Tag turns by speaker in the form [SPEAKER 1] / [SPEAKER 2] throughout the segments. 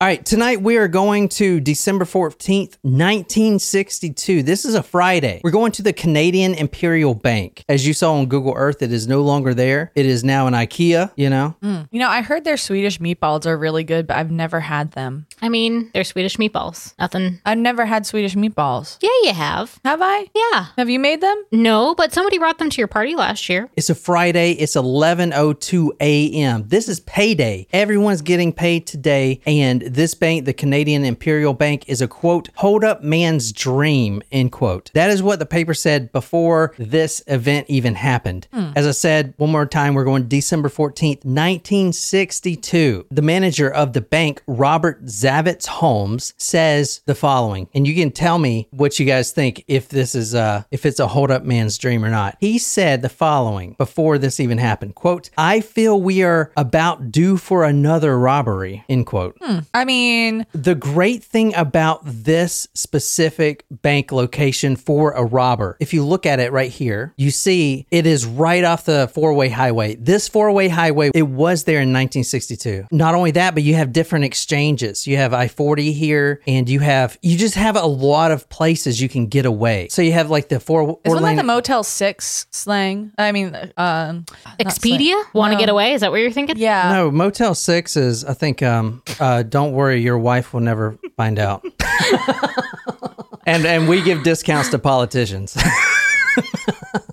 [SPEAKER 1] All right, tonight we are going to December 14th, 1962. This is a Friday. We're going to the Canadian Imperial Bank. As you saw on Google Earth, it is no longer there. It is now an IKEA, you know? Mm.
[SPEAKER 2] You know, I heard their Swedish meatballs are really good, but I've never had them.
[SPEAKER 3] I mean, they're Swedish meatballs. Nothing.
[SPEAKER 2] I've never had Swedish meatballs.
[SPEAKER 3] Yeah, you have.
[SPEAKER 2] Have I?
[SPEAKER 3] Yeah.
[SPEAKER 2] Have you made them?
[SPEAKER 3] No, but somebody brought them to your party last year.
[SPEAKER 1] It's a Friday. It's 11:02 a.m. This is payday. Everyone's getting paid today, and this bank, the Canadian Imperial Bank, is a quote hold up man's dream end quote. That is what the paper said before this event even happened. As I said one more time, we're going December 14th, 1962. The manager of the bank, Robert Zavitz Holmes, says the following, and you can tell me what you guys think if this is uh if it's a hold up man's dream or not. He said the following before this even happened. Quote, I feel we are about due for another robbery. End quote.
[SPEAKER 2] I mean,
[SPEAKER 1] The great thing about this specific bank location for a robber, if you look at it right here, you see it is right off the four way highway. This four way highway, it was there in 1962. Not only that, but you have different exchanges. You have I 40 here, and you have, you just have a lot of places you can get away. So you have like the four,
[SPEAKER 2] isn't that the Motel 6 slang? I mean, um.
[SPEAKER 3] Expedia? Want to
[SPEAKER 2] No.
[SPEAKER 3] get away? Is that what you're thinking?
[SPEAKER 2] Yeah.
[SPEAKER 1] no, Motel 6 is, I think, um, uh, don't worry, your wife will never find out. and and we give discounts to politicians.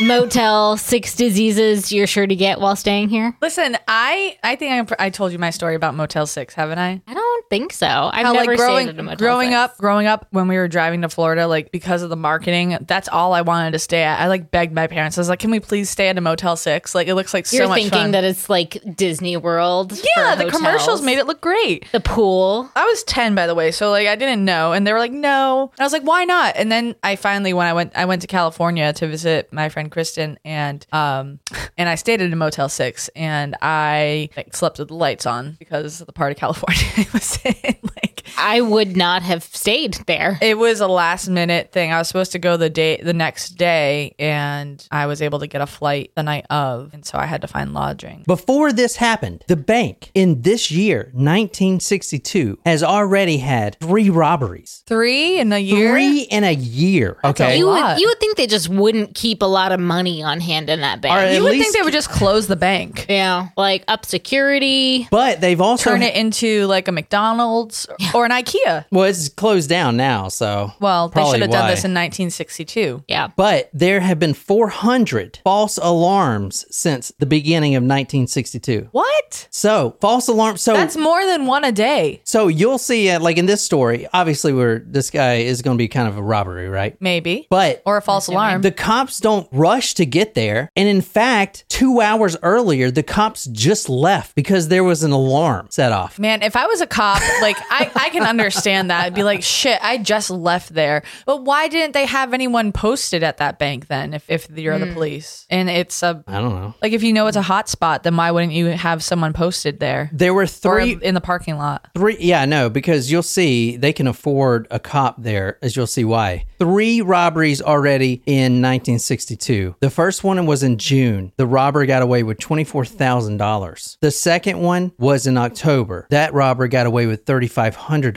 [SPEAKER 3] Motel, six diseases you're sure to get while staying here?
[SPEAKER 2] Listen, I I think I, I told you my story about Motel 6, haven't I?
[SPEAKER 3] I don't think so. I've
[SPEAKER 2] How,
[SPEAKER 3] never
[SPEAKER 2] like growing
[SPEAKER 3] stayed at a motel.
[SPEAKER 2] growing
[SPEAKER 3] six.
[SPEAKER 2] up, growing up when we were driving to Florida, like because of the marketing, that's all I wanted to stay at. I like begged my parents. I was like, "Can we please stay at a Motel 6? Like it looks like so.
[SPEAKER 3] You're
[SPEAKER 2] so much
[SPEAKER 3] thinking
[SPEAKER 2] fun."
[SPEAKER 3] that it's like Disney World.
[SPEAKER 2] yeah, the commercials made it look great.
[SPEAKER 3] the pool.
[SPEAKER 2] I was 10 by the way, so like I didn't know and they were like no. And I was like why not? And then I finally when I went I went to California to visit my friend Kristen and um and I stayed at a Motel 6 and I like, slept with the lights on because the part of California I was in
[SPEAKER 3] I would not have stayed there.
[SPEAKER 2] it was a last minute thing. I was supposed to go the day the next day and I was able to get a flight the night of and so I had to find lodging.
[SPEAKER 1] Before this happened, the bank in this year, 1962, has already had three robberies.
[SPEAKER 2] 3 in a year.
[SPEAKER 1] Three in a year. Okay.
[SPEAKER 3] You would you would think they just wouldn't keep a lot of money on hand in that bank.
[SPEAKER 1] Or
[SPEAKER 2] You would think they would just close the bank.
[SPEAKER 3] yeah, like up security.
[SPEAKER 1] but they've also
[SPEAKER 2] turn it into like a McDonald's or an IKEA.
[SPEAKER 1] well, it's closed down now, so
[SPEAKER 2] Well, they should have done
[SPEAKER 1] why.
[SPEAKER 2] this in 1962.
[SPEAKER 3] Yeah.
[SPEAKER 1] But there have been 400 false alarms since the beginning of 1962.
[SPEAKER 2] What?
[SPEAKER 1] So false alarms. So
[SPEAKER 2] That's more than one a day.
[SPEAKER 1] so you'll see, uh, like in this story, obviously, where this guy is going to be kind of a robbery, right?
[SPEAKER 2] Maybe.
[SPEAKER 1] But
[SPEAKER 2] or a false alarm.
[SPEAKER 1] The cops don't rush to get there. And in fact, two hours earlier, the cops just left because there was an alarm set off.
[SPEAKER 2] Man, if I was a cop, like I, I can understand that. I'd be like, shit, I just left there. But why didn't they have anyone posted at that bank then if, if you're the hmm. police? And it's a
[SPEAKER 1] I don't know.
[SPEAKER 2] like if you know it's a hot spot, then why wouldn't you have someone posted there?
[SPEAKER 1] There were
[SPEAKER 2] Or
[SPEAKER 1] three.
[SPEAKER 2] in the parking lot.
[SPEAKER 1] Three, yeah, no, because you'll see they can afford a cop there, as you'll see why. Three robberies already in 1962. The first one was in June. The robber got away with $24,000. The second one was in October. That robber got away with $3,500.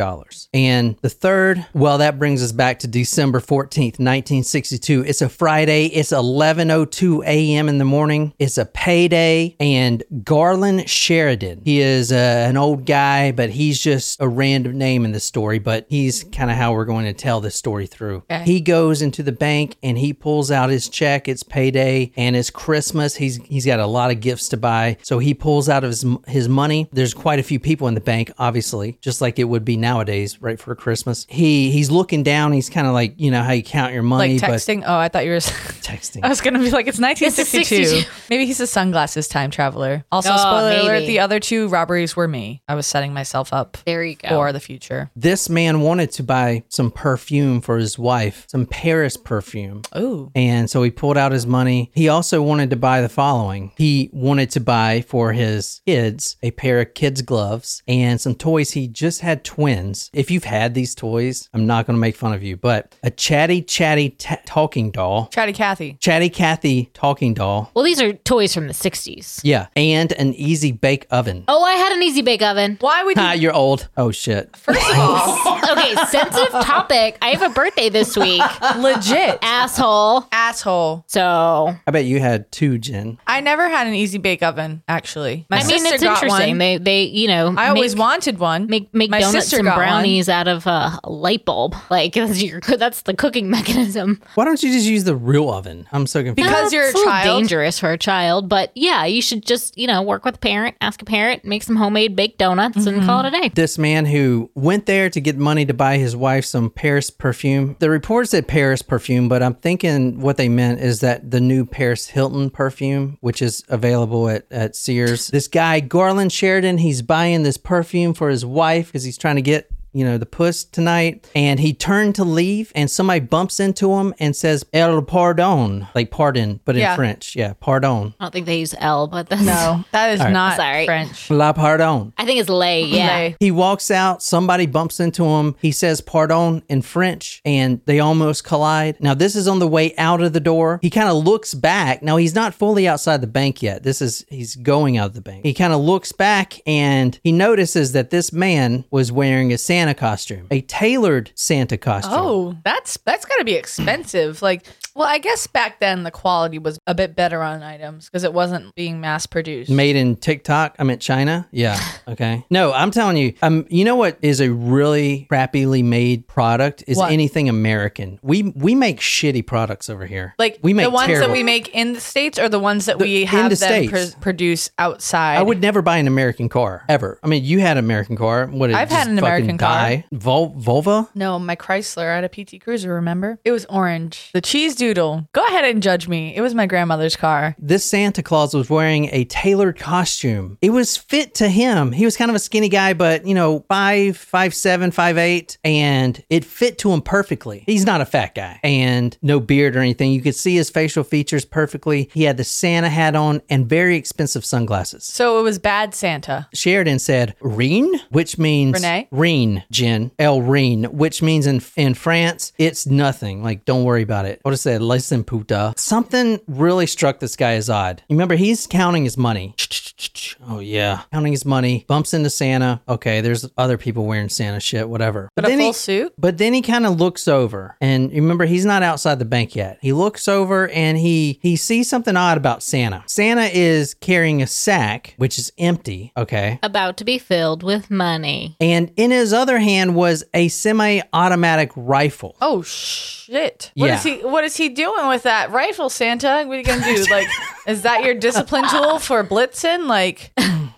[SPEAKER 1] And the third, well, that brings us back to December 14th, 1962. It's a Friday. It's 11:02 a.m. in the morning. It's a payday, and Garland Sheridan. He is uh, an old guy, but he's just a random name in the story. But he's kind of how we're going to tell this story through.
[SPEAKER 2] Okay.
[SPEAKER 1] He goes into the bank and he pulls out his check. It's payday and it's Christmas. He's he's got a lot of gifts to buy, so he pulls out of his his money. There's quite a few people in the bank, obviously, just like it would be nowadays, right for Christmas. He he's looking down. He's kind of like you know how you count your money,
[SPEAKER 2] Like texting. Oh, I thought you were.
[SPEAKER 1] texting.
[SPEAKER 2] I was gonna be like, it's 1962.
[SPEAKER 3] 62.
[SPEAKER 2] Maybe he's a sunglasses time traveler. Also,
[SPEAKER 3] Oh,
[SPEAKER 2] spoiler alert: the other two robberies were me. I was setting myself up
[SPEAKER 3] There you go.
[SPEAKER 2] for the future.
[SPEAKER 1] This man wanted to buy some perfume for his wife, some Paris perfume.
[SPEAKER 2] Ooh,
[SPEAKER 1] And so he pulled out his money. He also wanted to buy the following. He wanted to buy for his kids a pair of kids' gloves and some toys. He just had twins. If you've had these toys, I'm not going to make fun of you, but a chatty, chatty ta talking doll,
[SPEAKER 2] Chatty Cathy.
[SPEAKER 1] chatty Cathy talking doll.
[SPEAKER 3] Well, these are toys from the 60s.
[SPEAKER 1] Yeah. And an easy bake oven.
[SPEAKER 3] Oh, I had an easy bake oven.
[SPEAKER 2] Why would you?
[SPEAKER 1] Ah, you're old. Oh, shit.
[SPEAKER 2] First of all,
[SPEAKER 3] Okay, sensitive topic. I have a birthday this week.
[SPEAKER 2] legit
[SPEAKER 3] Asshole.
[SPEAKER 2] asshole.
[SPEAKER 3] So,
[SPEAKER 1] I bet you had two, Jen.
[SPEAKER 2] I never had an easy bake oven. Actually, my
[SPEAKER 3] I mean,
[SPEAKER 2] sister
[SPEAKER 3] it's
[SPEAKER 2] got
[SPEAKER 3] interesting.
[SPEAKER 2] one.
[SPEAKER 3] They, they, you know,
[SPEAKER 2] I always
[SPEAKER 3] make,
[SPEAKER 2] wanted one.
[SPEAKER 3] make make
[SPEAKER 2] my
[SPEAKER 3] donuts
[SPEAKER 2] sister
[SPEAKER 3] and
[SPEAKER 2] got one.
[SPEAKER 3] brownies out of a light bulb. Like that's your that's the cooking mechanism.
[SPEAKER 1] Why don't you just use the real oven? I'm so confused.
[SPEAKER 2] Because
[SPEAKER 3] That's
[SPEAKER 2] you're a
[SPEAKER 3] little
[SPEAKER 2] child.
[SPEAKER 3] dangerous for a child, but yeah, you should just you know work with a parent, ask a parent, make some homemade baked donuts, and call it a day.
[SPEAKER 1] this man who went there to get money to buy his wife some Paris perfume. The report said Paris perfume, but I'm thinking what they meant is that the new Paris Hilton perfume, which is available at, at Sears. This guy, Garland Sheridan, he's buying this perfume for his wife because he's trying to get you know, the puss tonight. And he turned to leave, and somebody bumps into him and says, El pardon, like pardon, but in French. Yeah, pardon.
[SPEAKER 3] I don't think they use L, but that's
[SPEAKER 2] no, that is not
[SPEAKER 3] Sorry.
[SPEAKER 2] French.
[SPEAKER 1] La pardon.
[SPEAKER 3] I think it's lay. Yeah.
[SPEAKER 2] They-
[SPEAKER 1] He walks out, somebody bumps into him. He says pardon in French, and they almost collide. Now, this is on the way out of the door. He kind of looks back. Now, he's not fully outside the bank yet. This is, he's going out of the bank. He kind of looks back and he notices that this man was wearing a Santa costume, a tailored Santa costume.
[SPEAKER 2] Oh, that's that's got to be expensive. Like, well, I guess back then the quality was a bit better on items because it wasn't being mass produced.
[SPEAKER 1] Made in TikTok. I meant China. Yeah. Okay. No, I'm telling you. Um, you know what is a really crappily made product is
[SPEAKER 2] What?
[SPEAKER 1] anything American. We we make shitty products over here.
[SPEAKER 2] like
[SPEAKER 1] we make
[SPEAKER 2] the ones
[SPEAKER 1] terrible.
[SPEAKER 2] that we make in the states or the ones that we
[SPEAKER 1] in
[SPEAKER 2] have
[SPEAKER 1] the
[SPEAKER 2] them
[SPEAKER 1] States.
[SPEAKER 2] pr- produce outside.
[SPEAKER 1] I would never buy an American car ever. I mean, you had an American car. What?
[SPEAKER 2] I've had an American car.
[SPEAKER 1] Vol- Volvo.
[SPEAKER 2] No, my Chrysler. I had a PT Cruiser. Remember? It was orange. The cheese doodle. Go ahead and judge me. It was my grandmother's car.
[SPEAKER 1] This Santa Claus was wearing a tailored costume. It was fit to him. He was kind of a skinny guy, but you know, five, five, seven, five, eight, and it fit to him perfectly. He's not a fat guy and no beard or anything. You could see his facial features perfectly. He had the Santa hat on and very expensive sunglasses.
[SPEAKER 2] So it was bad Santa.
[SPEAKER 1] Sheridan said Reen, which means
[SPEAKER 2] Renee?
[SPEAKER 1] Reen, Jen, El Reen, which means in in France it's nothing. Like don't worry about it. What is that? Listen, puta. Something really struck this guy as odd. Remember he's counting his money. Oh yeah, counting his money. Bumps into Santa. Okay, there's other people wearing Santa shit. Whatever.
[SPEAKER 2] But a
[SPEAKER 1] then
[SPEAKER 2] full
[SPEAKER 1] he,
[SPEAKER 2] suit?
[SPEAKER 1] but then he kind of looks over, and you remember he's not outside the bank yet. He looks over and he he sees something odd about Santa. Santa is carrying a sack which is empty. Okay.
[SPEAKER 3] About to be filled with money.
[SPEAKER 1] And in his other hand was a semi-automatic rifle.
[SPEAKER 2] Oh shit! What is
[SPEAKER 1] Yeah.
[SPEAKER 2] he? What is he doing with that rifle, Santa? What are you gonna do? Like, is that your discipline tool for blitzing? Like,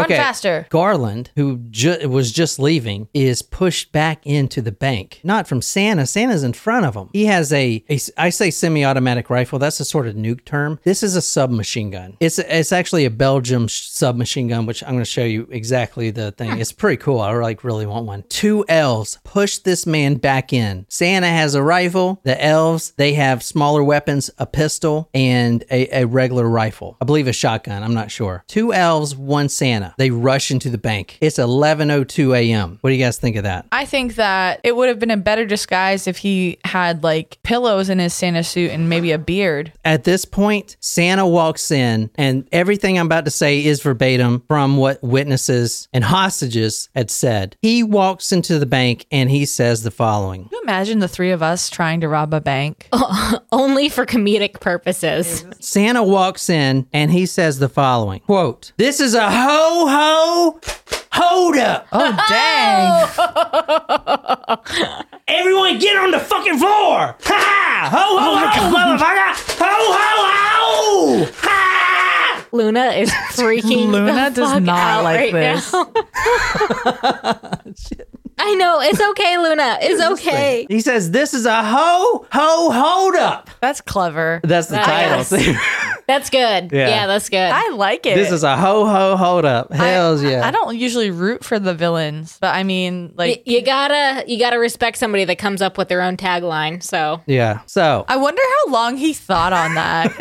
[SPEAKER 2] run faster.
[SPEAKER 1] Garland, who ju- was just leaving, is pushed back into the bank. Not from Santa. Santa's in front of him. He has a, a I say semi-automatic rifle. That's a sort of nuke term. This is a submachine gun. It's it's actually a Belgium submachine gun, which I'm going to show you exactly the thing. Hmm. It's pretty cool. I like really want one. Two elves push this man back in. Santa has a rifle. The elves they have smaller weapons, a pistol and a, a regular rifle. I believe a shotgun. I'm not sure. Two elves, one Santa. They rush into the bank. It's 11:02 a.m. What do you guys think of that?
[SPEAKER 2] I think that it would have been a better disguise if he had like pillows in his Santa suit and maybe a beard.
[SPEAKER 1] At this point, Santa walks in, and everything I'm about to say is verbatim from what witnesses and hostages had said. He walks into the bank and he says the following
[SPEAKER 2] Can you imagine the three of us trying to rob a bank?
[SPEAKER 3] Only for comedic purposes.
[SPEAKER 1] Santa walks in and he says the following quote, This is a ho ho hold up.
[SPEAKER 2] Oh dang!
[SPEAKER 1] Everyone get on the fucking floor. Ha ha! Ho ho oh, ho, motherfucker! Ho ho ho! Ha!
[SPEAKER 3] Luna is freaking.
[SPEAKER 2] Luna
[SPEAKER 3] the
[SPEAKER 2] does
[SPEAKER 3] fuck
[SPEAKER 2] not
[SPEAKER 3] out
[SPEAKER 2] like
[SPEAKER 3] right
[SPEAKER 2] this.
[SPEAKER 3] now. I know it's okay, Luna. It's okay.
[SPEAKER 1] He says, This is a ho ho hold up.
[SPEAKER 2] That's clever.
[SPEAKER 1] That's the
[SPEAKER 3] Nice.
[SPEAKER 1] title.
[SPEAKER 3] That's good.
[SPEAKER 1] Yeah.
[SPEAKER 3] Yeah, that's good.
[SPEAKER 2] I like it.
[SPEAKER 1] this is a ho ho hold up. Hells yeah.
[SPEAKER 2] I don't usually root for the villains, but I mean,
[SPEAKER 3] Y-
[SPEAKER 2] like,
[SPEAKER 3] you gotta you gotta respect somebody that comes up with their own tagline. So
[SPEAKER 1] Yeah. So
[SPEAKER 2] I wonder how long he thought on that.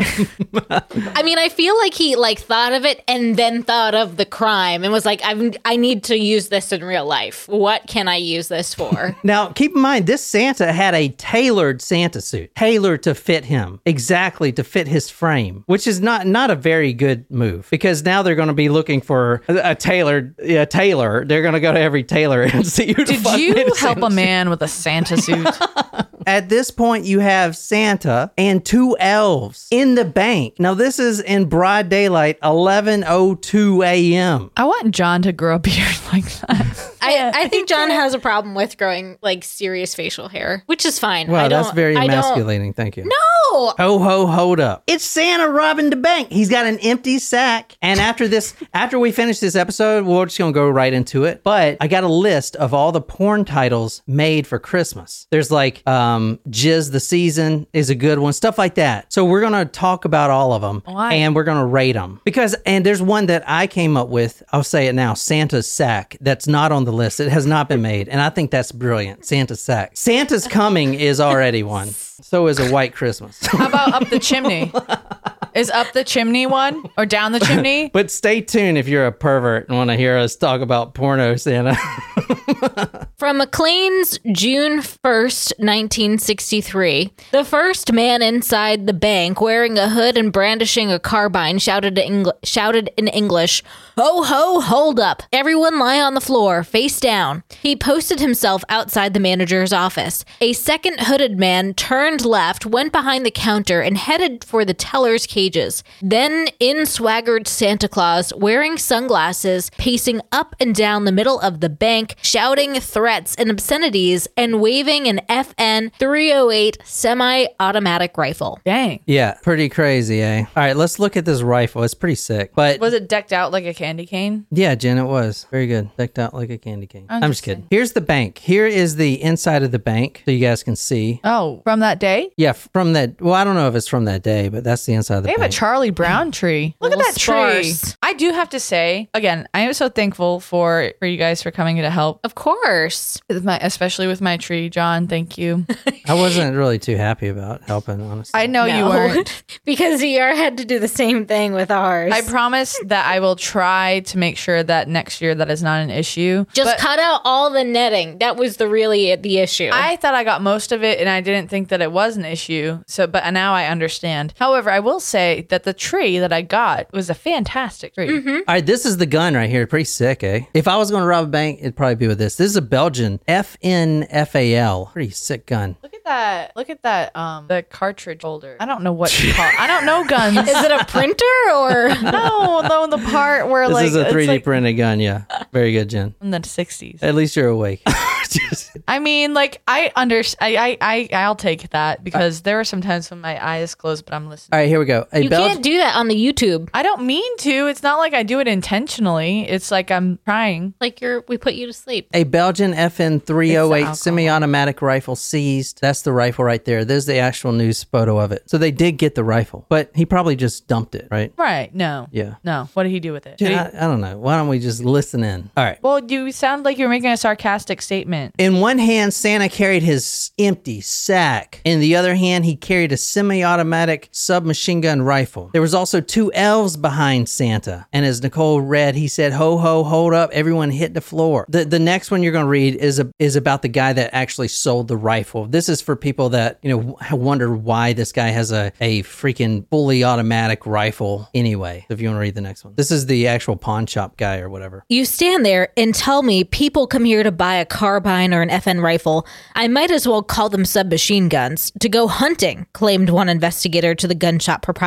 [SPEAKER 3] I mean, I feel like he like thought of it and then thought of the crime and was like, "I'm I need to use this in real life. What can I use this for?
[SPEAKER 1] Now, keep in mind, this Santa had a tailored Santa suit, tailored to fit him, exactly to fit his frame, which is not not a very good move because now they're going to be looking for a, a tailored a tailor. They're going to go to every tailor and see who.
[SPEAKER 2] Did you help
[SPEAKER 1] Santa
[SPEAKER 2] a
[SPEAKER 1] suit.
[SPEAKER 2] man with a Santa suit?
[SPEAKER 1] At this point, you have Santa and two elves in the bank. Now, this is in broad daylight, 11:02 a.m.
[SPEAKER 2] I want John to grow a beard like that.
[SPEAKER 3] I, I think John has a problem with growing like serious facial hair, which is fine.
[SPEAKER 1] Wow,
[SPEAKER 3] I don't,
[SPEAKER 1] that's very
[SPEAKER 3] I don't-
[SPEAKER 1] emasculating. Thank you.
[SPEAKER 3] No,
[SPEAKER 1] Ho ho hold up. It's Santa robbing the bank. He's got an empty sack. And after this, after we finish this episode, we're just gonna go right into it. But I got a list of all the porn titles made for Christmas. There's like um Um, Jizz the Season is a good one, stuff like that. So we're gonna talk about all of them
[SPEAKER 2] Why?
[SPEAKER 1] and we're gonna rate them. Because and there's one that I came up with, I'll say it now, Santa's sack. That's not on the list. It has not been made. And I think that's brilliant. Santa's sack. Santa's coming is already one. So is a white Christmas.
[SPEAKER 2] How about up the chimney? Is up the chimney one or down the chimney?
[SPEAKER 1] But stay tuned if you're a pervert and want to hear us talk about porno Santa.
[SPEAKER 3] From Maclean's June 1st, 1963, the first man inside the bank wearing a hood and brandishing a carbine shouted, Engl- shouted in English, Ho ho, hold up. Everyone lie on the floor, face down. He posted himself outside the manager's office. A second hooded man turned left, went behind the counter, and headed for the teller's cages. Then in swaggered Santa Claus, wearing sunglasses, pacing up and down the middle of the bank, shouting threats and obscenities, and waving an FN 308 semi automatic rifle.
[SPEAKER 2] Dang.
[SPEAKER 1] yeah, pretty crazy, eh? All right, let's look at this rifle. It's pretty sick. But
[SPEAKER 2] Was it decked out like a candy cane?
[SPEAKER 1] yeah, Jen, it was very good. Decked out like a candy cane. I'm, just
[SPEAKER 2] just
[SPEAKER 1] kidding. Here's the bank. Here is the inside of the bank so you guys can see.
[SPEAKER 2] Oh, from that day?
[SPEAKER 1] Yeah, from that. Well, I don't know if it's from that day, but that's the inside of the
[SPEAKER 2] They have a. Charlie Brown tree. Look at
[SPEAKER 3] Little
[SPEAKER 2] that tree.
[SPEAKER 3] sparse.
[SPEAKER 2] I do have to say, again, I am so thankful for for you guys for coming to help,
[SPEAKER 3] Of course.
[SPEAKER 2] with my, especially with my tree, John. Thank you.
[SPEAKER 1] I wasn't really too happy about helping, honestly.
[SPEAKER 2] I know you weren't.
[SPEAKER 3] because ER had to do the same thing with ours.
[SPEAKER 2] I promise that I will try to make sure that next year that is not an issue.
[SPEAKER 3] Just
[SPEAKER 2] But
[SPEAKER 3] cut out all the netting. That was the really the issue.
[SPEAKER 2] I thought I got most of it and I didn't think that it was an issue. So, but now I understand. However, I will say that the tree that I got was a fantastic tree.
[SPEAKER 3] Mm-hmm.
[SPEAKER 1] All right, this is the gun right here. Pretty sick, eh? If I was going to rob a bank, it'd probably be with this. This is a Belgian FNFAL. Pretty sick gun.
[SPEAKER 2] Look at that. Look at that. Um, the cartridge holder. I don't know what to call. I don't know guns.
[SPEAKER 3] Is it a printer or?
[SPEAKER 2] no, no, the part where
[SPEAKER 1] This
[SPEAKER 2] like this
[SPEAKER 1] is a 3D
[SPEAKER 2] like
[SPEAKER 1] printed gun. Yeah, very good, Jen.
[SPEAKER 2] from the '60s.
[SPEAKER 1] At least you're awake. Just-
[SPEAKER 2] I mean, like I under I I I I'll take that because there are some times when my eyes closed, but I'm listening.
[SPEAKER 1] All right, here we go. A
[SPEAKER 3] You
[SPEAKER 1] Belgian.
[SPEAKER 3] can't do that on the YouTube.
[SPEAKER 2] I don't mean to. It's not like I do it intentionally. It's like I'm trying.
[SPEAKER 3] Like you're, we put you to sleep.
[SPEAKER 1] A Belgian FN 308 semi automatic rifle seized. That's the rifle right there. There's the actual news photo of it. So they did get the rifle, but he probably just dumped it, right?
[SPEAKER 2] Right? No.
[SPEAKER 1] Yeah.
[SPEAKER 2] No. What did he do with it?
[SPEAKER 1] Dude,
[SPEAKER 2] he-
[SPEAKER 1] I, I don't know. Why don't we just listen in? All right.
[SPEAKER 2] well, you sound like you're making a sarcastic statement.
[SPEAKER 1] In one hand, Santa carried his empty sack. In the other hand, he carried a semi automatic submachine gun rifle. There was also two elves behind Santa. And as Nicole read, he said, Ho, ho, hold up. Everyone hit the floor. The, the next one you're going to read is, a, is about the guy that actually sold the rifle. This is for people that, you know, wonder why this guy has a, a freaking fully automatic rifle anyway. If you want to read the next one, this is the actual pawn shop guy or whatever.
[SPEAKER 3] You stand there and tell me people come here to buy a carbine or an FN rifle. I might as well call them submachine guns to go hunting, claimed one investigator to the gun shop proprietor.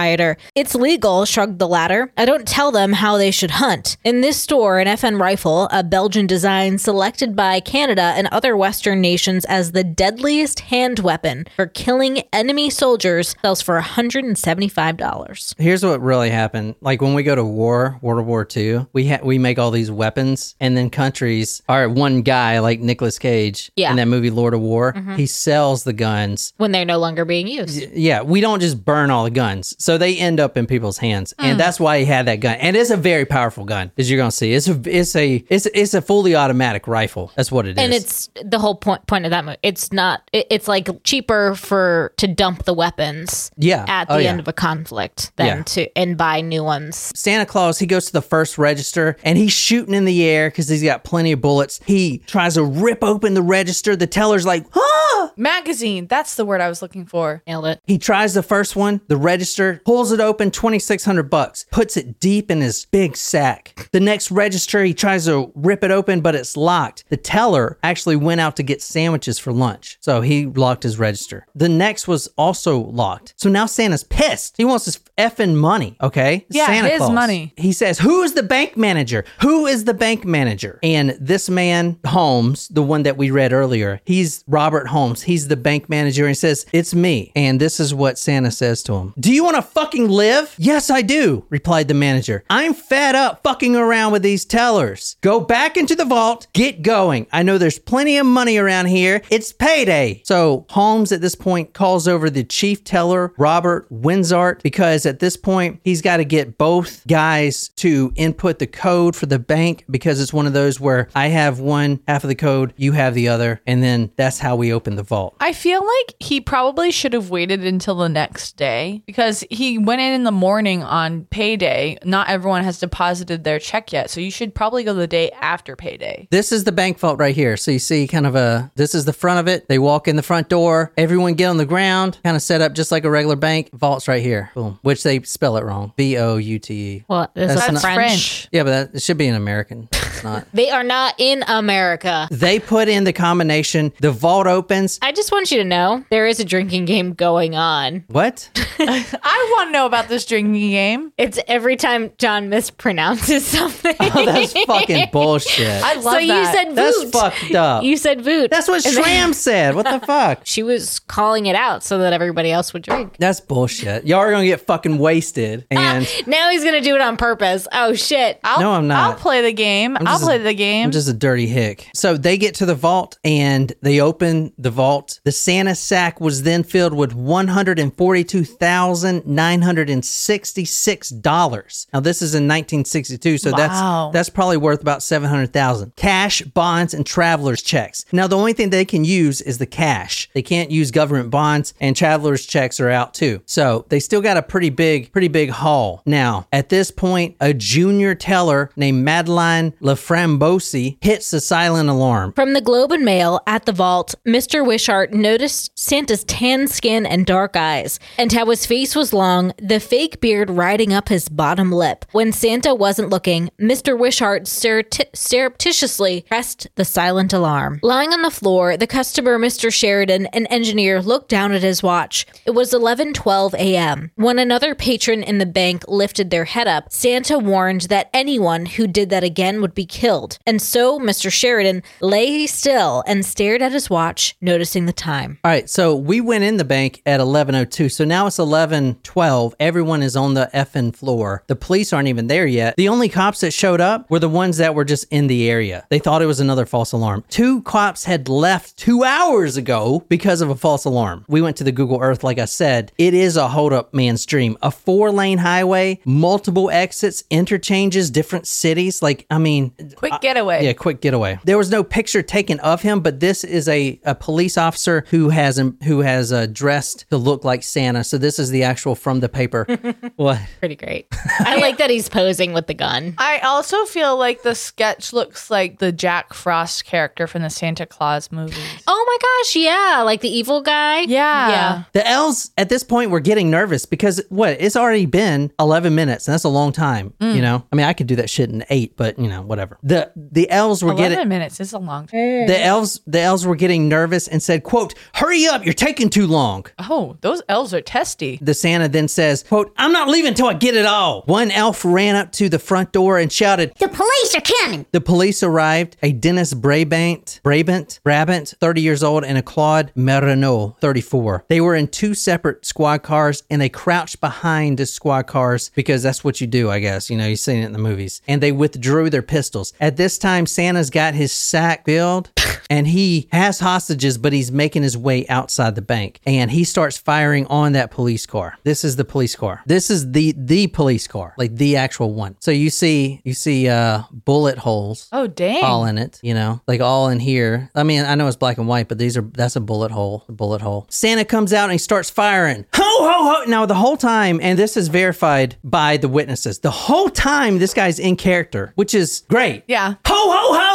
[SPEAKER 3] It's legal, shrugged the latter. I don't tell them how they should hunt. In this store, an FN rifle, a Belgian design selected by Canada and other Western nations as the deadliest hand weapon for killing enemy soldiers, sells for $175.
[SPEAKER 1] Here's what really happened. Like when we go to war, World War II, we ha- we make all these weapons, and then countries are one guy like Nicolas Cage
[SPEAKER 3] Yeah.
[SPEAKER 1] in that movie Lord of War. Mm-hmm. He sells the guns.
[SPEAKER 3] When they're no longer being used.
[SPEAKER 1] Yeah, we don't just burn all the guns, so they end up in people's hands, and that's why he had that gun. And it's a very powerful gun, as you're gonna see. It's a it's a it's it's a fully automatic rifle. That's what it is.
[SPEAKER 3] and it's the whole point point of that movie. It's not. It, it's like cheaper for to dump the weapons.
[SPEAKER 1] Yeah.
[SPEAKER 3] At the
[SPEAKER 1] Oh,
[SPEAKER 3] end of a conflict than
[SPEAKER 1] Yeah.
[SPEAKER 3] to and buy new ones.
[SPEAKER 1] Santa Claus, he goes to the first register and he's shooting in the air because he's got plenty of bullets. He tries to rip open the register. The teller's like, ah!
[SPEAKER 2] Magazine. That's the word I was looking for.
[SPEAKER 3] Nailed it.
[SPEAKER 1] He tries the first one, the register, pulls it open, 2600 bucks, puts it deep in his big sack. The next register, he tries to rip it open, but it's locked. The teller actually went out to get sandwiches for lunch. So he locked his register. The next was also locked. So now Santa's pissed. He wants his effing money, okay?
[SPEAKER 2] Yeah,
[SPEAKER 1] Santa
[SPEAKER 2] his
[SPEAKER 1] Claus.
[SPEAKER 2] money.
[SPEAKER 1] He says, Who is the bank manager? Who is the bank manager? And this man, Holmes, the one that we read earlier, he's Robert Holmes. He's the bank manager and he says, It's me. And this is what Santa says to him Do you want to fucking live? Yes, I do, replied the manager. I'm fed up fucking around with these tellers. Go back into the vault, get going. I know there's plenty of money around here. It's payday. So Holmes at this point calls over the chief teller, Robert Wishart, because at this point he's got to get both guys to input the code for the bank because it's one of those where I have one half of the code, you have the other, and then that's how we open the vault.
[SPEAKER 2] I feel like he probably should have waited until the next day because he went in in the morning on payday. Not everyone has deposited their check yet, so you should probably go the day after payday.
[SPEAKER 1] This is the bank vault right here. So you see kind of a this is the front of it. They walk in the front door. Everyone get on the ground, kind of set up just like a regular bank. Vault's right here. Boom. Which they spell it wrong. B O U T E.
[SPEAKER 3] Well, this
[SPEAKER 1] That's
[SPEAKER 3] is French.
[SPEAKER 2] French.
[SPEAKER 1] Yeah, but that it should be an American. It's not.
[SPEAKER 3] They are not in America.
[SPEAKER 1] they put in the combination. The vault opens.
[SPEAKER 3] I just want you to know there is a drinking game going on.
[SPEAKER 1] What?
[SPEAKER 2] I want to know about this drinking game.
[SPEAKER 3] It's every time John mispronounces something.
[SPEAKER 1] Oh, that's fucking bullshit.
[SPEAKER 2] I love
[SPEAKER 3] so you
[SPEAKER 2] that.
[SPEAKER 3] said
[SPEAKER 1] That's
[SPEAKER 3] voot.
[SPEAKER 1] fucked up.
[SPEAKER 3] You said voot.
[SPEAKER 1] That's what Shram said. What the fuck?
[SPEAKER 3] She was calling it out so that everybody else would drink.
[SPEAKER 1] That's bullshit. Y'all are gonna get fucking wasted. Ah, and
[SPEAKER 3] Now he's gonna do it on purpose. Oh shit!
[SPEAKER 2] I'll,
[SPEAKER 1] No, I'm not.
[SPEAKER 2] I'll play the game. I'll
[SPEAKER 1] just a-
[SPEAKER 2] play the game.
[SPEAKER 1] I'm just a dirty hick. So they get to the vault and they open the vault. The Santa sack was then filled with $142,966. Now this is in 1962, so
[SPEAKER 2] Wow.
[SPEAKER 1] that's that's probably worth about 700,000. Cash, bonds and travelers checks. Now the only thing they can use is the cash. They can't use government bonds and travelers checks are out too. So they still got a pretty big pretty big haul. Now, at this point, a junior teller named Madeline Laframboise hits the silent alarm.
[SPEAKER 3] From the Globe and Mail at the vault, Mr. Wishart noticed Santa's tan skin and dark eyes, and how his face was long, the fake beard riding up his bottom lip. When Santa wasn't looking, Mr. Wishart surrepti- surreptitiously pressed the silent alarm. Lying on the floor, the customer, Mr. Sheridan, an engineer, looked down at his watch. It was 11:12 a.m. When another patron in the bank lifted their head up, Santa warned that anyone who did that again would be killed. And so Mr. Sheridan lay still and stared at his watch, noticing the time.
[SPEAKER 1] All right, so we went in the bank at 11:02. So now it's 11:12. Everyone is on the effing floor. The police aren't even there yet. The only cops that showed up were the ones that were just in the area. They thought it was another false alarm. Two cops had left 2 hours ago because of a false alarm. We went to the Google Earth like I said. It is a hold up man's dream. A four-lane highway, multiple exits, interchanges, different cities. Like, I mean,
[SPEAKER 2] Quick getaway.
[SPEAKER 1] yeah, quick getaway. There was no picture taken of him, but this is a, a police officer who has who has uh, dressed to look like Santa. So this is the actual from the paper. what?
[SPEAKER 3] Pretty great. I like that he's posing with the gun.
[SPEAKER 2] I also feel like the sketch looks like the Jack Frost character from the Santa Claus movies.
[SPEAKER 3] Oh my gosh, yeah, like the evil guy.
[SPEAKER 2] Yeah.
[SPEAKER 3] Yeah.
[SPEAKER 1] The elves at this point were getting nervous because what? It's already been 11 minutes and that's a long time, you know? I mean, I could do that shit in 8, but you know, whatever. The the elves were
[SPEAKER 2] 11
[SPEAKER 1] getting
[SPEAKER 2] minutes is a long time.
[SPEAKER 1] the elves the elves were getting nervous and said, "Quote, hurry up, you're taking too long."
[SPEAKER 2] Oh, those elves are testy.
[SPEAKER 1] The Santa then says, quote, I'm not leaving till I get it all. One elf ran up to the front door and shouted,
[SPEAKER 4] The police are coming.
[SPEAKER 1] The police arrived. A Dennis Brabant, Brabant, Brabant, 30 years old, and a Claude Marineau, 34. They were in two separate squad cars and they crouched behind the squad cars because that's what you do, I guess. You know, you've seen it in the movies. And they withdrew their pistols. At this time, Santa's got his sack filled and he has hostages, but he's making his way outside the bank. And he starts firing on that police car. This is the police car. This is the the police car, like the actual one. So you see you see uh bullet holes
[SPEAKER 2] Oh dang.
[SPEAKER 1] all in it, you know, like all in here. I mean, I know it's black and white, but these are that's a bullet hole, a bullet hole. Santa comes out and he starts firing. Ho ho ho! Now the whole time, and this is verified by the witnesses. The whole time, this guy's in character, which is great.
[SPEAKER 2] Yeah.
[SPEAKER 1] Ho ho ho!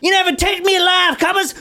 [SPEAKER 1] You never take me alive, comers.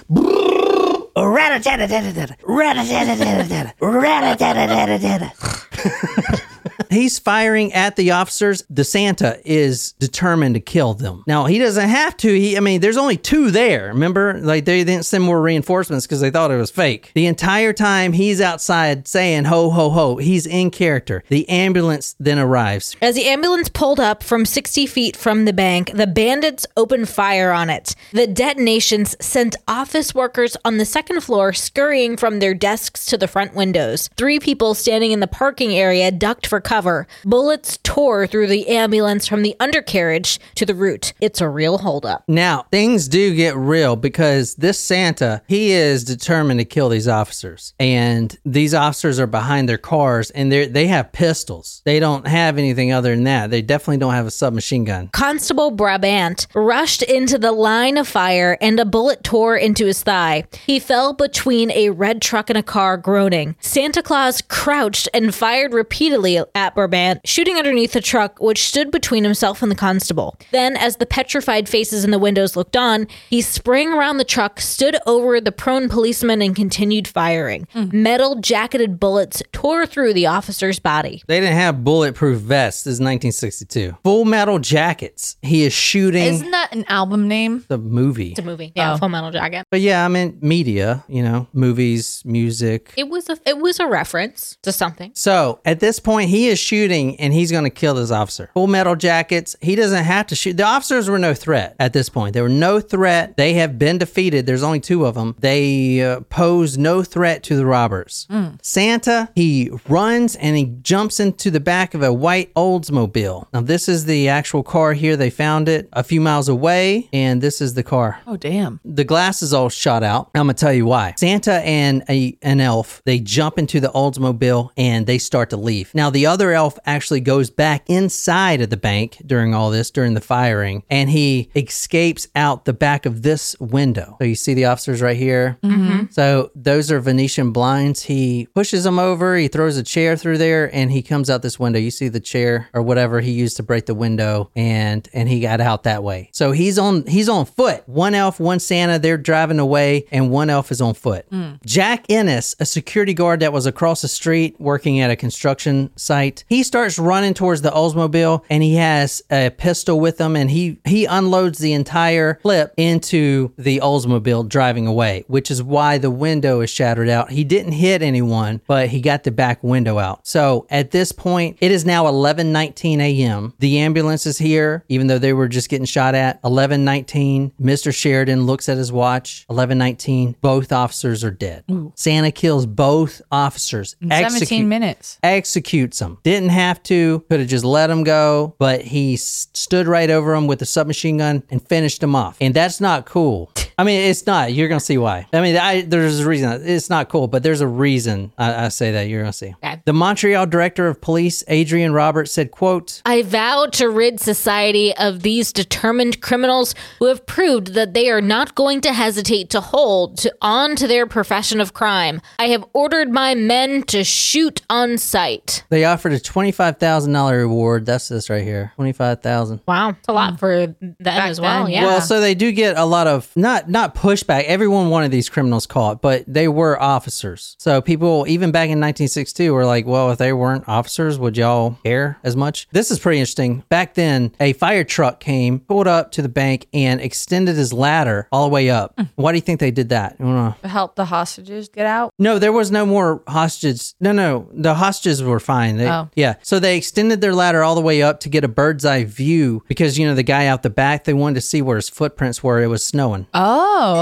[SPEAKER 1] Rat-a-tat-a-tat-a-tat. Rat-a-tat-a-tat-a-tat. Rat-a-tat-a-tat-a-tat. He's firing at the officers. The Santa is determined to kill them. Now he doesn't have to. He, I mean, there's only two there. Remember, like they didn't send more reinforcements because they thought it was fake. The entire time he's outside saying "ho ho ho," he's in character. The ambulance then arrives.
[SPEAKER 3] As the ambulance pulled up from 60 feet from the bank, the bandits opened fire on it. The detonations sent office workers on the second floor scurrying from their desks to the front windows. Three people standing in the parking area ducked for cover. Bullets tore through the ambulance from the undercarriage to the root. It's a real holdup.
[SPEAKER 1] Now, things do get real because this Santa, he is determined to kill these officers. And these officers are behind their cars and they they have pistols. They don't have anything other than that. They definitely don't have a submachine gun.
[SPEAKER 3] Constable Brabant rushed into the line of fire and a bullet tore into his thigh. He fell between a red truck and a car, groaning. Santa Claus crouched and fired repeatedly at Brabant, shooting underneath the truck, which stood between himself and the constable. Then, as the petrified faces in the windows looked on, he sprang around the truck, stood over the prone policeman, and continued firing. Hmm. Metal jacketed bullets tore through the officer's body.
[SPEAKER 1] They didn't have bulletproof vests. This is 1962. Full metal jackets. He is shooting
[SPEAKER 2] Isn't that an album name?
[SPEAKER 1] the movie.
[SPEAKER 3] It's a movie. Yeah,
[SPEAKER 2] Oh.
[SPEAKER 3] Full Metal Jacket.
[SPEAKER 1] But yeah, I mean media, you know, movies, music.
[SPEAKER 3] It was a it was a reference to something.
[SPEAKER 1] So at this point, he is shooting and he's going to kill this officer. Full metal jackets. He doesn't have to shoot. The officers were no threat at this point. They were no threat. They have been defeated. There's only two of them. They uh, pose no threat to the robbers. Santa, he runs and he jumps into the back of a white Oldsmobile. Now, this is the actual car here. They found it a few miles away, and this is the car
[SPEAKER 2] Oh damn.
[SPEAKER 1] the glass is all shot out. I'm gonna tell you why. Santa and a, an elf they jump into the Oldsmobile and they start to leave. Now the other elf actually goes back inside of the bank during all this during the firing, and he escapes out the back of this window. So you see the officers right here. Mm-hmm. So those are Venetian blinds. He pushes them over. He throws a chair through there, and he comes out this window. You see the chair or whatever he used to break the window, and and he got out that way. So he's on he's on foot. One elf, one Santa. They're driving away, and one elf is on foot. Mm. Jack Ennis, a security guard that was across the street working at a construction site, he starts running towards the Oldsmobile, and he has a pistol with him, and he he unloads the entire clip into the Oldsmobile driving away, which is why the window is shattered out. He didn't hit anyone, but he got the back window out. So at this point, it is now 11:19 a.m. The ambulance is here, even though they were just getting shot at. 11:19. Mr. Sheridan looks at his watch. 11:19. Both officers are dead. Santa kills both officers.
[SPEAKER 2] In
[SPEAKER 1] Execute-
[SPEAKER 2] 17 minutes.
[SPEAKER 1] executes him. Didn't have to, could have just let him go, but he stood right over him with the submachine gun and finished him off. And that's not cool. I mean, it's not. You're gonna see why. I mean, I, there's a reason. It's not cool, but there's a reason. I, I say that you're gonna see.
[SPEAKER 3] Okay.
[SPEAKER 1] The Montreal director of police, Adrian Roberts, said, "quote
[SPEAKER 3] I vow to rid society of these determined criminals who have proved that they are not going to hesitate to hold to, on to their profession of crime. I have ordered my men to shoot on sight.
[SPEAKER 1] They offered a twenty-five thousand dollar reward. That's this right here, twenty-five thousand.
[SPEAKER 3] Wow, it's a lot for them as well.
[SPEAKER 2] then,
[SPEAKER 3] yeah.
[SPEAKER 1] Well, so they do get a lot of not not pushback. Everyone wanted these criminals caught, but they were officers. So people, even back in 1962, were like, "Well, if they weren't officers, would y'all care as much?" This is pretty interesting. Back then, a fire truck came, pulled up to the bank, and extended his ladder all the way up. Hmm. Why do you think they did that?
[SPEAKER 2] Help the hostages get out.
[SPEAKER 1] no, there was no more hostages. No, no, the hostages were fine. They,
[SPEAKER 2] Oh.
[SPEAKER 1] Yeah. So they extended their ladder all the way up to get a bird's eye view because, you know, the guy out the back, they wanted to see where his footprints were. It was snowing.
[SPEAKER 2] Oh,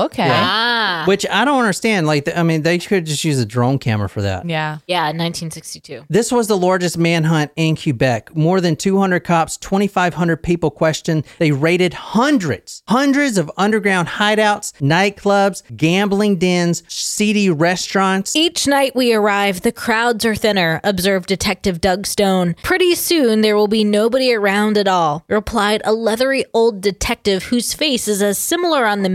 [SPEAKER 2] okay. Yeah.
[SPEAKER 3] Ah.
[SPEAKER 1] Which I don't understand. Like, I mean, they could just use a drone camera for that.
[SPEAKER 2] Yeah.
[SPEAKER 3] Yeah, 1962.
[SPEAKER 1] This was the largest manhunt in Quebec. More than 200 cops, 2,500 people questioned. They raided hundreds, hundreds of underground hideouts, nightclubs, gambling dens, seedy restaurants.
[SPEAKER 3] Each night we arrive, the crowds are thinner, observed Detective Doug Stone. Pretty soon there will be nobody around at all, replied a leathery old detective whose face is as similar on the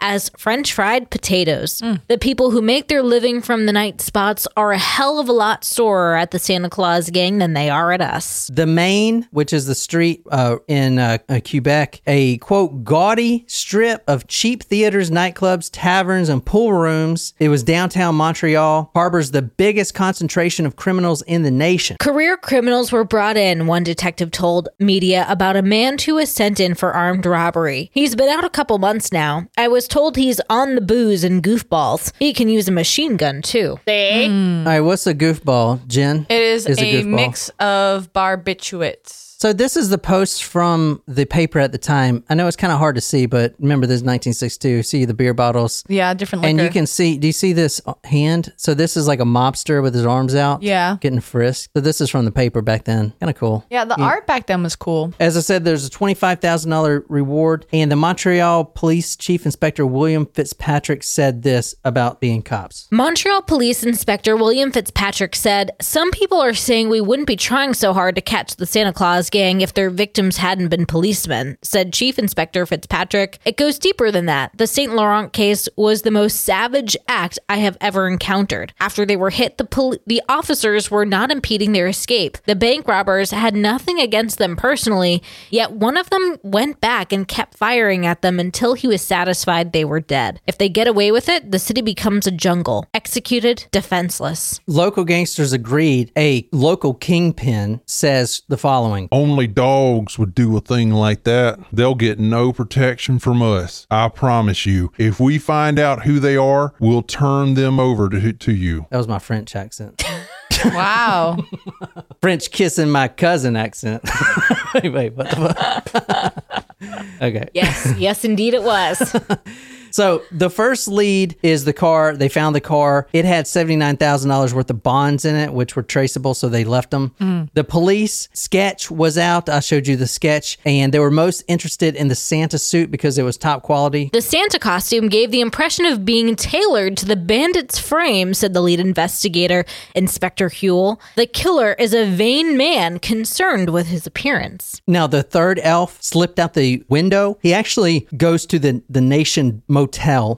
[SPEAKER 3] as French fried potatoes. The people who make their living from the night spots are a hell of a lot sorer at the Santa Claus gang than they are at us.
[SPEAKER 1] The Main, which is the street uh, in uh, uh, Quebec, a quote, gaudy strip of cheap theaters, nightclubs, taverns, and pool rooms. It was downtown Montreal, harbors the biggest concentration of criminals in the nation.
[SPEAKER 3] Career criminals were brought in, one detective told media about a man who was sent in for armed robbery. He's been out a couple months now. I was told he's on the booze and goofballs. He can use a machine gun too. See? Hmm.
[SPEAKER 1] All right, what's a goofball, Jen?
[SPEAKER 2] It is,
[SPEAKER 1] Is a
[SPEAKER 2] a,
[SPEAKER 1] goofball.
[SPEAKER 2] mix of barbiturates.
[SPEAKER 1] So this is the post from the paper at the time. I know it's kind of hard to see, but remember this is 1962. See the beer bottles.
[SPEAKER 2] Yeah, different liquor.
[SPEAKER 1] And you can see, do you see this hand? So this is like a mobster with his arms out.
[SPEAKER 2] Yeah.
[SPEAKER 1] Getting frisked. So this is from the paper back then. Kind of cool.
[SPEAKER 2] Yeah, the art back then was cool.
[SPEAKER 1] As I said, there's a $25,000 reward. And the Montreal Police Chief Inspector William Fitzpatrick said this about being cops.
[SPEAKER 3] Montreal Police Inspector William Fitzpatrick said, Some people are saying we wouldn't be trying so hard to catch the Santa Claus if their victims hadn't been policemen, said Chief Inspector Fitzpatrick. It goes deeper than that. The St. Laurent case was the most savage act I have ever encountered. After they were hit, the, the officers were not impeding their escape. The bank robbers had nothing against them personally, yet one of them went back and kept firing at them until he was satisfied they were dead. If they get away with it, the city becomes a jungle, executed, defenseless.
[SPEAKER 1] Local gangsters agreed. A local kingpin says the following
[SPEAKER 4] Only dogs would do a thing like that. They'll get no protection from us. I promise you. If we find out who they are, we'll turn them over to, to you.
[SPEAKER 1] That was my French accent.
[SPEAKER 2] Wow.
[SPEAKER 1] French kissing my cousin accent. wait, wait, what the fuck? okay.
[SPEAKER 3] Yes, yes, indeed it was.
[SPEAKER 1] So the first lead is the car. They found the car. It had $79,000 worth of bonds in it, which were traceable, so they left them. Hmm. The police sketch was out. I showed you the sketch, and they were most interested in the Santa suit because it was top quality.
[SPEAKER 3] The Santa costume gave the impression of being tailored to the bandit's frame, said the lead investigator, Inspector Huell. The killer is a vain man concerned with his appearance.
[SPEAKER 1] Now, the third elf slipped out the window. He actually goes to the, the Nation Motel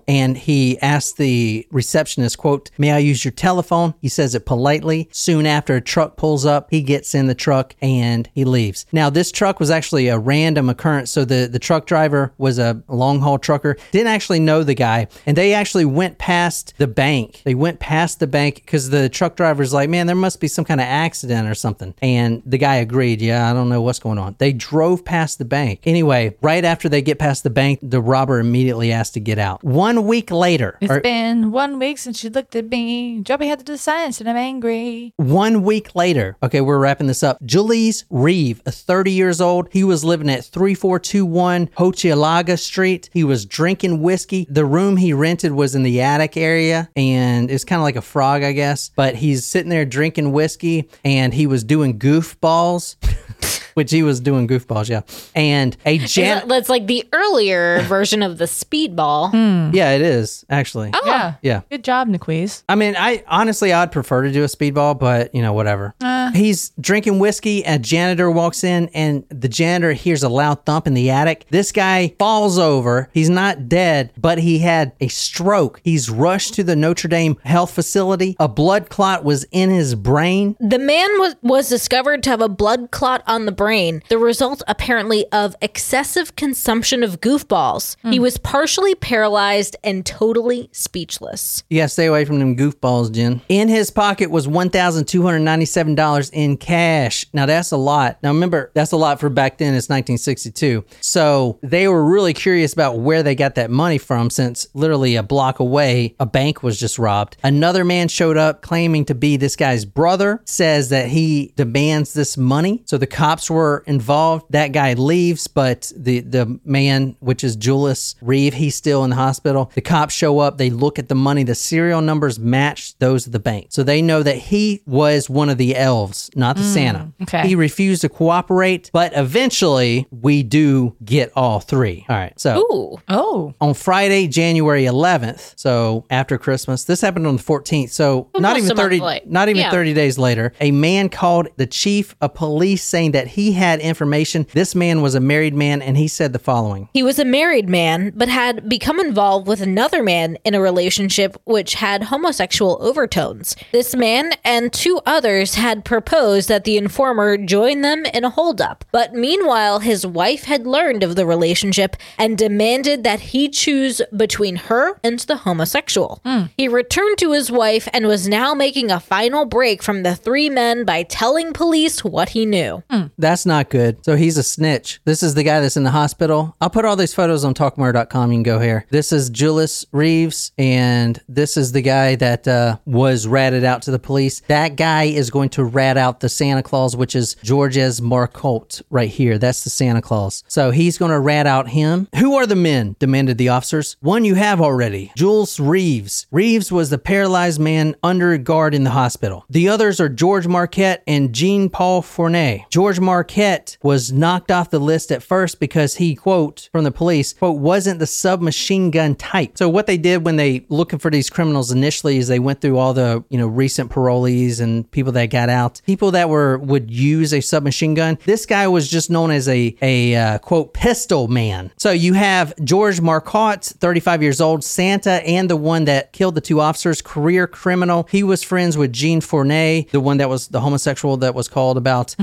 [SPEAKER 1] and he asks the receptionist, quote, May I use your telephone? He says it politely. Soon after a truck pulls up, he gets in the truck and he leaves. Now, this truck was actually a random occurrence. So the, the truck driver was a long haul trucker, didn't actually know the guy, and they actually went past the bank. They went past the bank because the truck driver's like, Man, there must be some kind of accident or something. And the guy agreed, Yeah, I don't know what's going on. They drove past the bank. Anyway, right after they get past the bank, the robber immediately asked to get out. One week later,
[SPEAKER 2] It's
[SPEAKER 1] or
[SPEAKER 2] been one week since you looked at me. Your head to the science and I'm angry.
[SPEAKER 1] one week later, okay, we're wrapping this up. Julies Reeve, 30 years old, he was living at 3421 Hochelaga Street. He was drinking whiskey. The room he rented was in the attic area, and it's kind of like a frog, I guess. But he's sitting there drinking whiskey, and he was doing goofballs. Which he was doing goofballs, yeah. And a jan-
[SPEAKER 3] That's like the earlier version of the speedball. Hmm.
[SPEAKER 1] yeah, it is actually. Oh.
[SPEAKER 2] Yeah.
[SPEAKER 1] Yeah.
[SPEAKER 2] Good job, Niquiz.
[SPEAKER 1] I mean, I honestly, I'd prefer to do a speedball, but you know, whatever. Eh. He's drinking whiskey. A janitor walks in, and the janitor hears a loud thump in the attic. This guy falls over. He's not dead, but he had a stroke. He's rushed to the Notre Dame Health Facility. A blood clot was in his brain.
[SPEAKER 3] The man was, was discovered to have a blood clot on the brain, the result apparently of excessive consumption of goofballs. He hmm. was partially paralyzed and totally speechless.
[SPEAKER 1] Yeah, stay away from them goofballs, Jen. In his pocket was $1,297 in cash. Now that's a lot. Now remember, that's a lot for back then. It's 1962. So they were really curious about where they got that money from since literally a block away, a bank was just robbed. Another man showed up claiming to be this guy's brother, says that he demands this money. So the cops were involved. That guy leaves, but the the man, which is Julius Reeve, he's still in the hospital. The cops show up. They look at the money. The serial numbers match those of the bank, so they know that he was one of the elves, not the Santa.
[SPEAKER 2] okay.
[SPEAKER 1] He refused to cooperate, but eventually we do get all three. All right, so
[SPEAKER 3] Ooh.
[SPEAKER 2] Oh.
[SPEAKER 1] on Friday, January 11th, so after Christmas. This happened on the 14th, so not even 30 not even
[SPEAKER 3] Yeah.
[SPEAKER 1] 30 days later, a man called the chief of police saying that he had information. This man was a married man and he said the following.
[SPEAKER 3] He was a married man, but had become involved with another man in a relationship which had homosexual overtones. This man and two others had proposed that the informer join them in a holdup, but meanwhile, his wife had learned of the relationship and demanded that he choose between her and the homosexual. Hmm. He returned to his wife and was now making a final break from the three men by telling police what he knew. Hmm.
[SPEAKER 1] That's not good. So he's a snitch. This is the guy that's in the hospital. I'll put all these photos on talkmore.com. You can go here. This is Julius Reeves, and this is the guy that uh, was ratted out to the police. That guy is going to rat out the Santa Claus, which is Georges Marcotte right here. That's the Santa Claus. So he's going to rat out him. Who are the men? demanded the officers. One you have already. Jules Reeves. Reeves was the paralyzed man under guard in the hospital. The others are George Marcotte and Jean Paul Fournel. George Marquette was knocked off the list at first because he, quote, from the police, quote, wasn't the submachine gun type. So what they did when they looking for these criminals initially is they went through all the, you know, recent parolees and people that got out, people that were would use a submachine gun. This guy was just known as a a uh, quote pistol man. So you have George Marcotte, 35 years old, Santa, and the one that killed the two officers, career criminal. He was friends with Jean Fournel, the one that was the homosexual that was called about.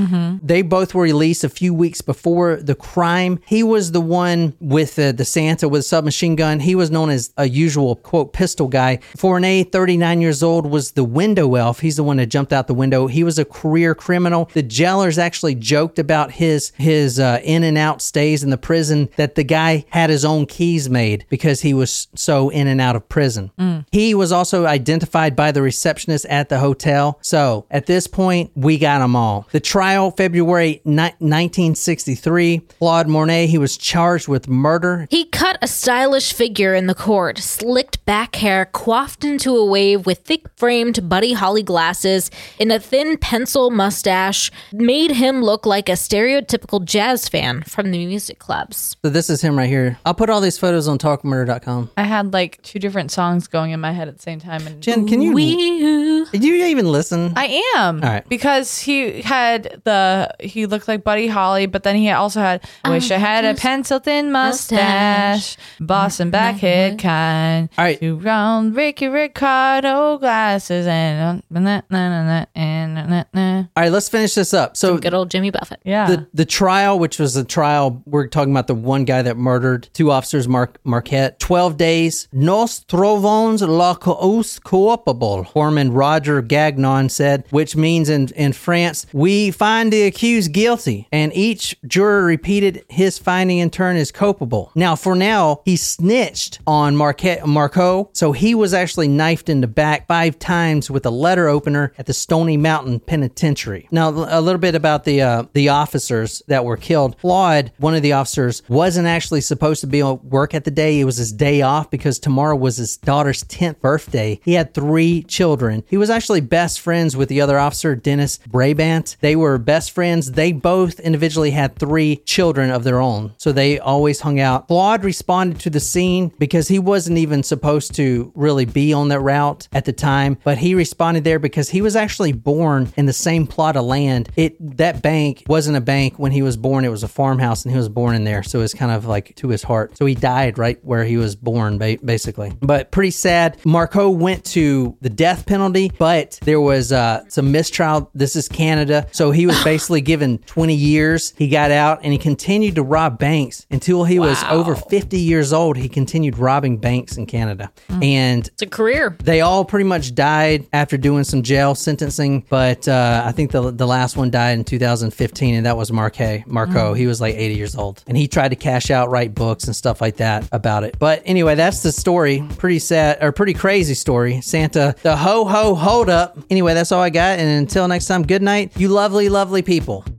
[SPEAKER 1] They both were released a few weeks before the crime. He was the one with uh, the Santa with a submachine gun. He was known as a usual quote pistol guy. Fournel, 39 years old, was the window elf. He's the one that jumped out the window. He was a career criminal. The jailers actually joked about his his uh, in and out stays in the prison that the guy had his own keys made because he was so in and out of prison. He was also identified by the receptionist at the hotel. So at this point, we got them all. The trial, February ni- 1963. Claude Mornay, he was charged with murder.
[SPEAKER 3] He cut a stylish figure in the court, slicked back hair coiffed into a wave with thick framed Buddy Holly glasses and a thin pencil mustache, made him look like a stereotypical jazz fan from the music clubs.
[SPEAKER 1] So this is him right here. I'll put all these photos on talkmurder.com.
[SPEAKER 2] I had like two different songs going in my head at the same time. And
[SPEAKER 1] Jen, can you
[SPEAKER 3] Wee-oo.
[SPEAKER 1] did you even listen?
[SPEAKER 2] I am.
[SPEAKER 1] All right.
[SPEAKER 2] Because he had the, he looked like Buddy Holly, but then he also had, I wish I had a pencil thin mustache, Boston Blackie kind.
[SPEAKER 1] All right.
[SPEAKER 2] Two round Ricky Ricardo glasses and, uh, na, na, na, na, and, na, na, na.
[SPEAKER 1] all right, let's finish this up. So
[SPEAKER 3] Good old Jimmy Buffett.
[SPEAKER 2] yeah.
[SPEAKER 1] the the trial, which was a trial, we're talking about the one guy that murdered two officers, Mark Marquette. Twelve days. Nos trovons la cause culpable. Foreman Roger Gagnon said, which means in in France, we find the accused guilty, and each juror repeated his finding in turn is culpable. Now, for now, he snitched on Marquette Marco, so he was actually knifed in the back five times with a letter opener at the Stony Mountain Penitentiary. Now, a little bit about the uh, the officers that were killed. Claude, one of the officers, wasn't actually supposed to be on work at the day. It was his day off because tomorrow was his daughter's 10th birthday. He had three children. He was actually best friends with the other officer, Dennis Brabant. They were best friends. They both individually had three children of their own. So they always hung out. Claude responded to the scene because he wasn't even supposed to really be on that route at the time, but he responded there because he was actually born in the same plot of land. It that bank wasn't a bank when he was born, it was a farmhouse and he was born in there. So it's kind of like to his heart. So he died right where he was born basically. But pretty sad. Marco went to the death penalty, but there was uh, some mistrial. This is Canada. So he was basically given 20 years. He got out and he continued to rob banks until he was over 50 years old. He continued robbing banks in Canada. And
[SPEAKER 3] It's a career.
[SPEAKER 1] they all pretty much died after doing some jail sentencing, but uh, I think the the last one died in 2015, and that was Marque Marco. He was like 80 years old, and he tried to cash out, write books and stuff like that about it. But anyway, that's the story. Pretty sad or pretty crazy story. Santa, the ho ho hold up. Anyway, that's all I got, and until next time, good night, you lovely, lovely people.